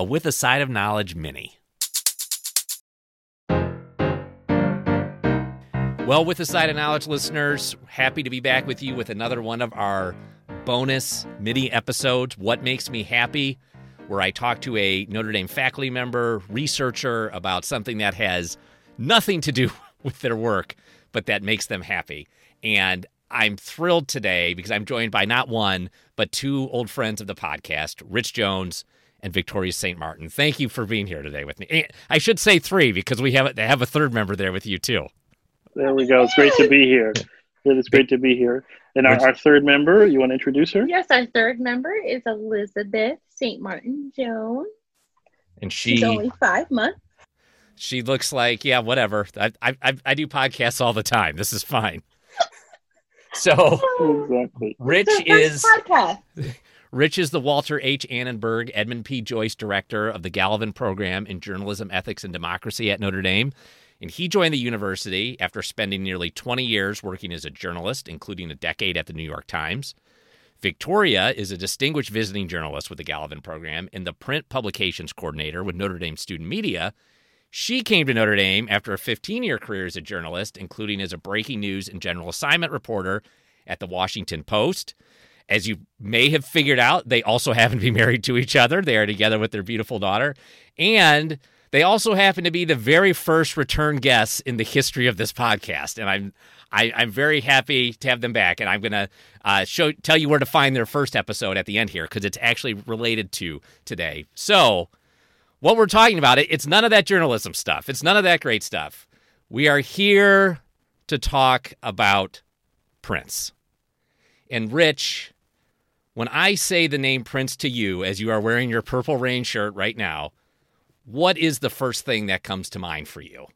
a With a Side of Knowledge mini. Well, with a side of knowledge listeners, happy to be back with you with another one of our bonus mini episodes, What Makes Me Happy, where I talk to a Notre Dame faculty member, researcher about something that has nothing to do with their work, but that makes them happy. And I'm thrilled today because I'm joined by not one, but two old friends of the podcast, Rich Jones and Victoria St. Martin. Thank you for being here today with me. I should say three because we have have a third member there with you too. There we go. It's great to be here. It is great to be here. And our, our third member, you want to introduce her? Yes, our third member is Elizabeth St. Martin Jones. And she, She's only five months. She looks like, yeah, whatever. I, I, I do podcasts all the time. This is fine. So, exactly. Rich It's is podcast. Rich is the Walter H. Annenberg Edmund P. Joyce Director of the Gallivan Program in Journalism, Ethics, and Democracy at Notre Dame. And he joined the university after spending nearly 20 years working as a journalist, including a decade at the New York Times. Victoria is a distinguished visiting journalist with the Gallivan Program and the print publications coordinator with Notre Dame Student Media. She came to Notre Dame after a 15 year career as a journalist, including as a breaking news and general assignment reporter at the Washington Post. As you may have figured out, they also happen to be married to each other. They are together with their beautiful daughter. And they also happen to be the very first return guests in the history of this podcast. And I'm I, am i am very happy to have them back. And I'm to uh, show tell you where to find their first episode at the end here because it's actually related to today. So what we're talking about, it, it's none of that journalism stuff. It's none of that great stuff. We are here to talk about Prince. And Rich, when I say the name Prince to you as you are wearing your Purple Rain shirt right now, what is the first thing that comes to mind for you?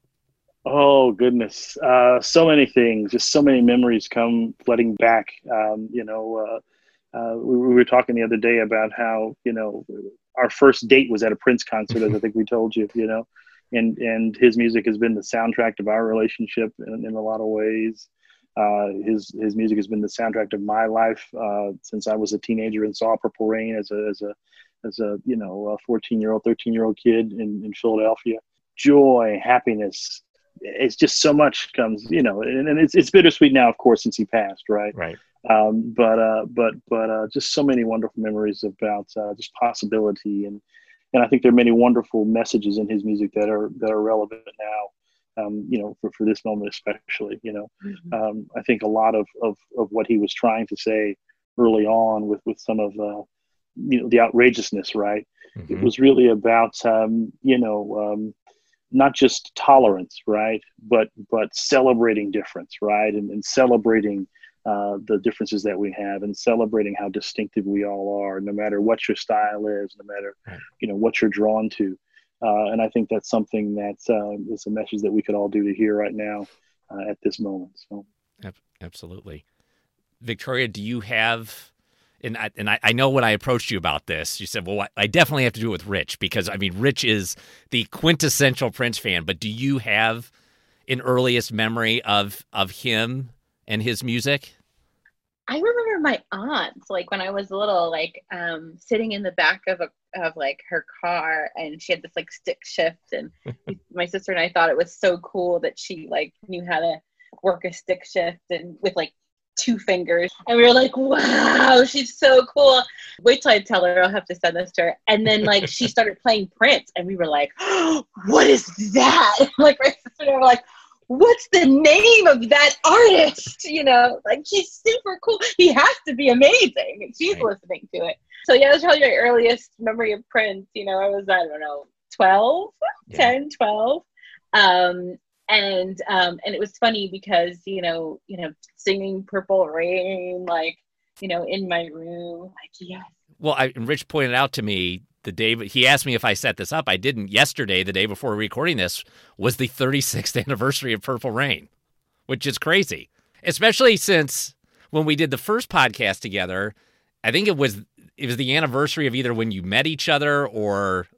Oh goodness, uh, so many things. Just so many memories come flooding back. Um, you know, uh, uh, we, we, were talking the other day about how you know our first date was at a Prince concert, as I think we told you. You know, and and his music has been the soundtrack of our relationship in, in a lot of ways. Uh, his his music has been the soundtrack of my life uh, since I was a teenager and saw Purple Rain as a as a as a you know a 14 year old 13 year old kid in, in philadelphia. Joy happiness it's just so much comes you know and, and it's, it's bittersweet now of course since he passed right? Right. Um, but uh, but but uh, just so many wonderful memories about uh, just possibility and and I think there are many wonderful messages in his music that are that are relevant now um, you know for, for this moment especially you know mm-hmm. um, I think a lot of, of of what he was trying to say early on with with some of uh, you know the outrageousness right mm-hmm. it was really about um, you know um, not just tolerance right but but celebrating difference right and, and celebrating uh, the differences that we have and celebrating how distinctive we all are no matter what your style is no matter right. you know what you're drawn to uh, and i think that's something that uh, is a message that we could all do to hear right now uh, at this moment so absolutely victoria do you have and I, and I, I, know when I approached you about this, you said, "Well, I, I definitely have to do it with Rich because I mean, Rich is the quintessential Prince fan." But do you have an earliest memory of of him and his music? I remember my aunt, like when I was little, like um, sitting in the back of a of like her car, and she had this like stick shift, and my sister and I thought it was so cool that she like knew how to work a stick shift and with like two fingers. And we were like, wow, she's so cool. Wait till I tell her, I'll have to send this to her. And then like she started playing Prince and we were like, oh, what is that? like my sister and I were like, what's the name of that artist? You know, like he's super cool. He has to be amazing. she's right. listening to it. So yeah, that's probably my earliest memory of Prince. You know, I was, I don't know, 12, yeah. 10, 12. Um, and um and it was funny because you know you know singing purple rain like you know in my room like yes well I, rich pointed out to me the day he asked me if i set this up i didn't yesterday the day before recording this was the 36th anniversary of purple rain which is crazy especially since when we did the first podcast together i think it was it was the anniversary of either when you met each other or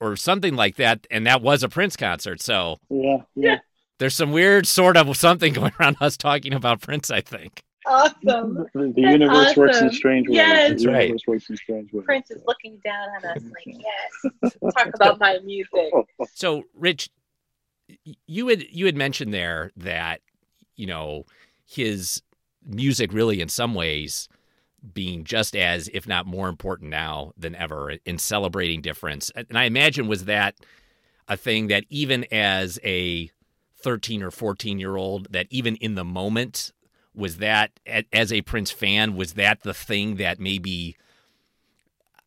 or something like that, and that was a Prince concert. So yeah, yeah. There's some weird sort of something going around us talking about Prince. I think. Awesome. The, the universe awesome. works in strange ways. Yes. The That's right. works in strange ways. Prince is looking down at us like, yes, talk about my music. So, Rich, you had you had mentioned there that you know his music really, in some ways, being just as, if not more important now than ever in celebrating difference. And I imagine was that a thing that even as a 13 or 14 year old, that even in the moment, was that as a Prince fan, was that the thing that maybe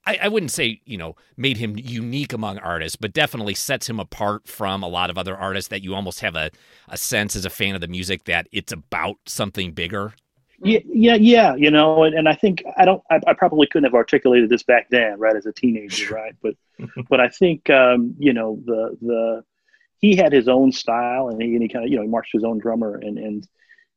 I, I wouldn't say, you know, made him unique among artists, but definitely sets him apart from a lot of other artists that you almost have a, a sense as a fan of the music that it's about something bigger. Yeah, yeah, yeah. You know, and, and I think I don't. I, I probably couldn't have articulated this back then, right, as a teenager, right? But, but I think um, you know the the he had his own style, and he, and he kind of you know he marched his own drummer, and and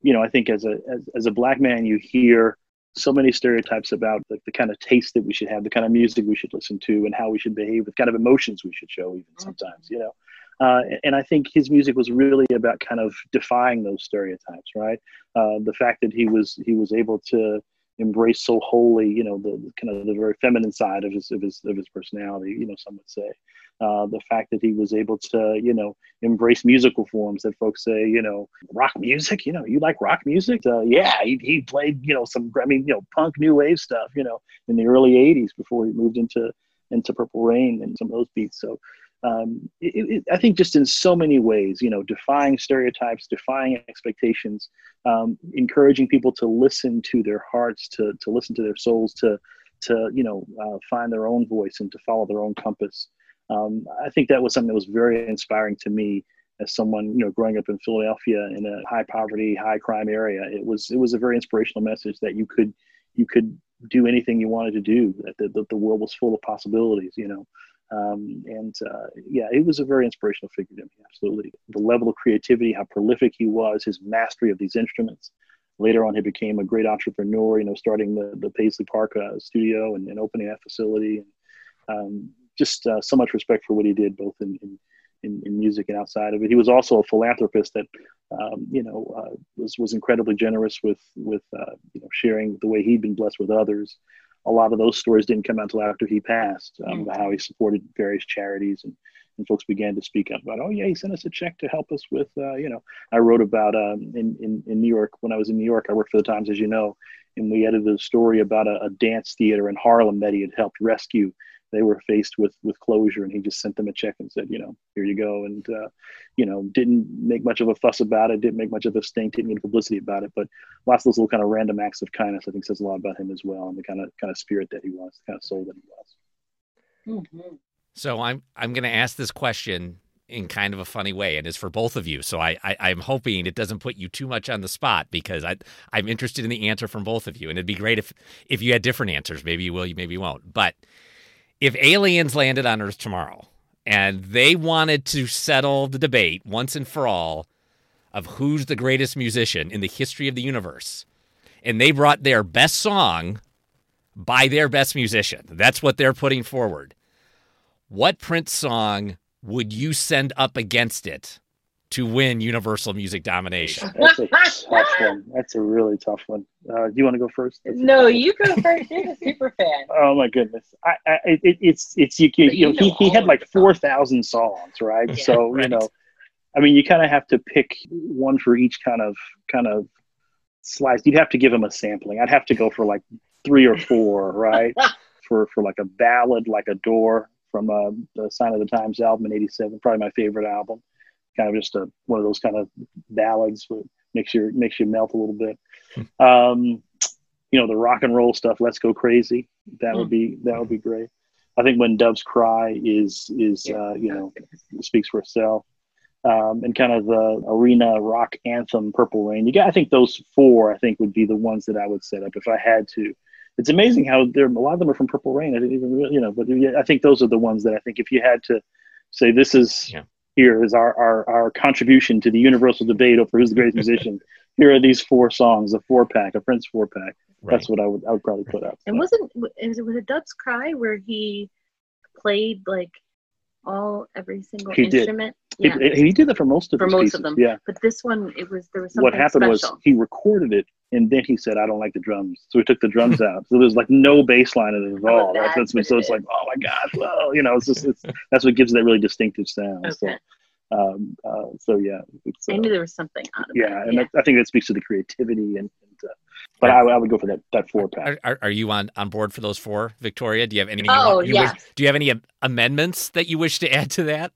you know I think as a as, as a black man, you hear so many stereotypes about the, the kind of taste that we should have, the kind of music we should listen to, and how we should behave, the kind of emotions we should show, even sometimes, you know. Uh, and I think his music was really about kind of defying those stereotypes, right? Uh, the fact that he was he was able to embrace so wholly, you know, the, the kind of the very feminine side of his of his of his personality, you know, some would say. Uh, the fact that he was able to, you know, embrace musical forms that folks say, you know, rock music, you know, you like rock music? Uh, yeah, he, he played, you know, some, I mean, you know, punk new wave stuff, you know, in the early '80s before he moved into into Purple Rain and some of those beats. So um, it, it, I think just in so many ways, you know, defying stereotypes, defying expectations, um, encouraging people to listen to their hearts, to to listen to their souls, to to you know uh, find their own voice and to follow their own compass. Um, I think that was something that was very inspiring to me as someone you know growing up in Philadelphia in a high poverty, high crime area. It was it was a very inspirational message that you could you could do anything you wanted to do. That the, that the world was full of possibilities. You know. Um, and uh, yeah, it was a very inspirational figure to me. Absolutely, the level of creativity, how prolific he was, his mastery of these instruments. Later on, he became a great entrepreneur. You know, starting the the Paisley Park uh, studio and, and, opening that facility, and um, just uh, so much respect for what he did, both in, in in, in, music and outside of it. He was also a philanthropist that, um, you know, uh, was was incredibly generous with with uh, you know sharing the way he'd been blessed with others a lot of those stories didn't come out until after he passed, um, mm. how he supported various charities and, and folks began to speak up about, oh yeah, he sent us a check to help us with, uh, you know, I wrote about um, in, in, in New York, when I was in New York, I worked for the Times, as you know, and we edited a story about a, a dance theater in Harlem that he had helped rescue they were faced with with closure and he just sent them a check and said you know here you go and uh, you know didn't make much of a fuss about it didn't make much of a stink didn't get publicity about it but lots of those little kind of random acts of kindness i think says a lot about him as well and the kind of kind of spirit that he was the kind of soul that he was mm-hmm. so i'm i'm going to ask this question in kind of a funny way and it's for both of you so I, I am hoping it doesn't put you too much on the spot because i i'm interested in the answer from both of you and it'd be great if if you had different answers maybe you will you maybe you won't but if aliens landed on Earth tomorrow and they wanted to settle the debate once and for all of who's the greatest musician in the history of the universe, and they brought their best song by their best musician, that's what they're putting forward. What Prince song would you send up against it to win Universal Music domination? That's a tough one. That's a really tough one. Uh, do you want to go first? That's no, you go first. You're a super fan. Oh my goodness! I, I it, it's it's you, you, you know, he, he had like four thousand songs, right? Yeah, so right. you know, I mean, you kind of have to pick one for each kind of kind of slice. You'd have to give him a sampling. I'd have to go for like three or four, right? for for like a ballad, like Adore from uh, the Sign of the Times album in '87, probably my favorite album kind of just a one of those kind of ballads that makes you makes you melt a little bit. Um, you know, the rock and roll stuff. Let's go crazy. That would be that would be great. I think when doves cry is is uh, you know speaks for itself. Um, and kind of the arena rock anthem, Purple Rain. You got, I think those four, I think would be the ones that I would set up if I had to. It's amazing how there a lot of them are from Purple Rain. I didn't even, really, you know, but I think those are the ones that I think if you had to say this is yeah here is our, our, our contribution to the universal debate over who's the greatest musician. Here are these four songs, a four pack, a Prince four pack. Right. That's what I would I would probably put up. And wasn't was it was a Doves Cry where he played like all every single he instrument? Did. Yeah. He, he, did that for most of for most pieces. of them. Yeah. But this one, it was there was something What happened special. was he recorded it And then he said, "I don't like the drums," so we took the drums out. So there's like no bass line in it at Oh, all. That's, that's that's so it's like, oh my god, well, you know, it's just it's that's what gives it that really distinctive sound. Okay. So, um, uh, so yeah, it's, I uh, knew there was something out of yeah, it. and that, I think that speaks to the creativity and. and uh, but I, I would go for that that four pack. Are, are, are you on, on board for those four, Victoria? Do you have any? Oh, you wish- yes. do you have any amendments that you wish to add to that?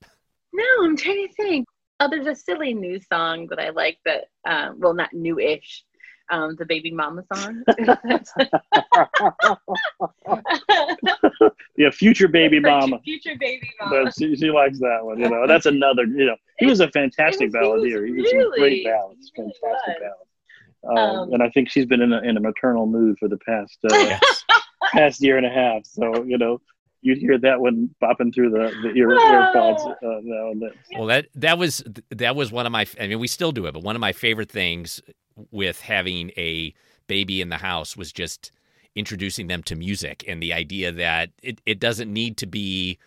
No, I'm trying to think. Oh, there's a silly new song that I like that, um, well, not new-ish, um, the Baby Mama song. yeah, future baby mama. Future Baby Mama. But she, she likes that one, you know. That's another, you know. He was a fantastic It he balladeer. was He was some great really- ballads, really fantastic was. ballads. Um, Um, and I think she's been in a, in a maternal mood for the past uh, past year and a half. So you know, you'd hear that one bopping through the the ear, earpods uh, now and then. Well, that that was that was one of my. I mean, we still do it, but one of my favorite things with having a baby in the house was just introducing them to music and the idea that it, it doesn't need to be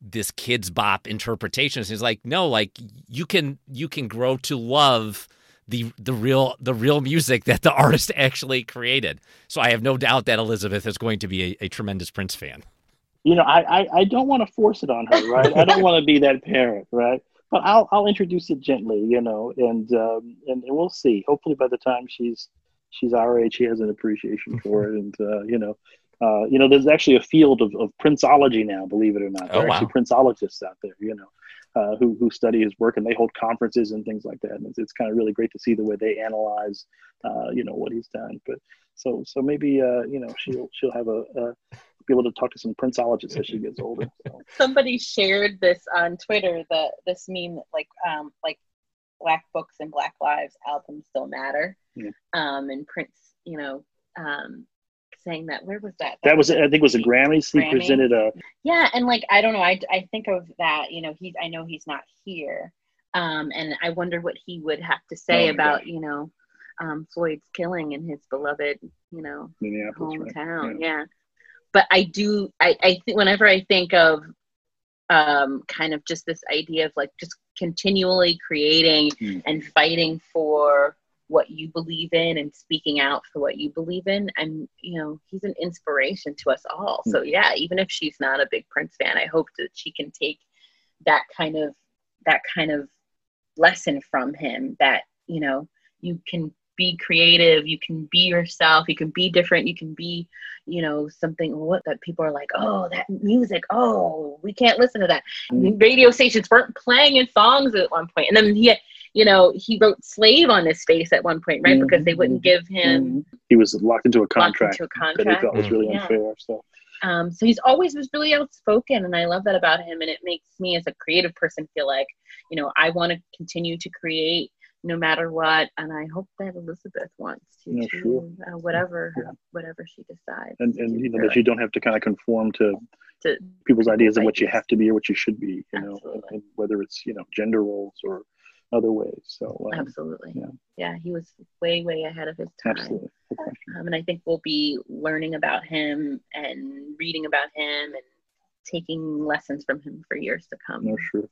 this Kidz Bop interpretation. It's like no, like you can you can grow to love the the real the real music that the artist actually created. So I have no doubt that Elizabeth is going to be a, a tremendous Prince fan. You know, I I, I don't want to force it on her, right? I don't want to be that parent, right? But I'll I'll introduce it gently, you know, and um, and, and we'll see. Hopefully, by the time she's she's our age, she has an appreciation for it, and uh, you know. Uh, you know, there's actually a field of, of princeology now, believe it or not. There Oh, are wow. actually princeologists out there, you know, uh, who, who study his work and they hold conferences and things like that. And it's, it's kind of really great to see the way they analyze, uh, you know, what he's done. But so, so maybe, uh, you know, she'll, she'll have a, a, be able to talk to some princeologists as she gets older. So. Somebody shared this on Twitter, that this meme that like, um, like Black Books and Black Lives albums still matter. Yeah. Um, and Prince, you know, um, saying that, where was that? That was, I think it was a Grammys. He Grammy. presented a, Yeah, and like I don't know, I I think of that. You know, he's I know he's not here, um, and I wonder what he would have to say Oh, about you know, um, Floyd's killing in his beloved you know Minneapolis, right? hometown. Yeah. But I do I I think whenever I think of um kind of just this idea of like just continually creating Mm. and fighting for what you believe in and speaking out for what you believe in and you know he's an inspiration to us all so yeah even if she's not a big prince fan i hope that she can take that kind of that kind of lesson from him that you know you can be creative. You can be yourself. You can be different. You can be you know something what that people are like oh that music oh we can't listen to that. Mhm. radio stations weren't playing his songs at one point. And then he you know he wrote slave on his face at one point right? Because they wouldn't give him Mhm. He was locked into a contract into a that he contract thought was really Yeah. unfair. So. Um, so he's always was really outspoken and i love that about him and it makes me as a creative person feel like you know i want to continue to create no matter what and i hope that elizabeth wants to Yeah, too, sure. uh, whatever Yeah. whatever she decides and and you know that you don't have to kind of conform to to- people's ideas of what you have to be or what you should be. You know, Absolutely. and whether it's you know gender roles or other ways. So um, absolutely yeah. yeah. he was way way ahead of his time absolutely. Um, and i think we'll be learning about him and reading about him and taking lessons from him for years to come No, sure.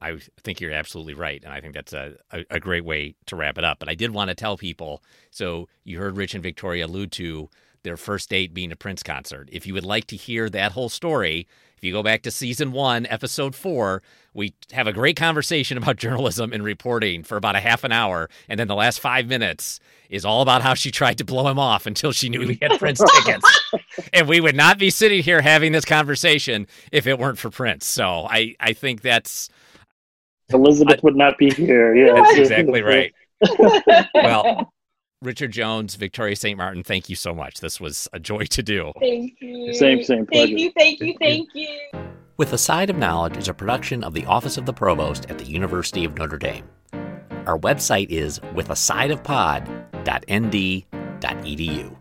I think you're absolutely right, and I think that's a, a, a great way to wrap it up. But I did want to tell people. So you heard Rich and Victoria allude to their first date being a Prince concert. If you would like to hear that whole story, if you go back to season one, episode four, we have a great conversation about journalism and reporting for about a half an hour, and then the last five minutes is all about how she tried to blow him off until she knew he had Prince tickets. and we would not be sitting here having this conversation if it weren't for Prince. So I, I think that's Elizabeth would not be here. Yeah, that's exactly right. Well, Richard Jones, Victoria St. Martin, thank you so much. This was a joy to do. thank you Same, same pleasure. thank you thank you thank you With a Side of Knowledge is a production of the Office of the Provost at the University of Notre Dame. Our website is withasideofpod.nd.edu.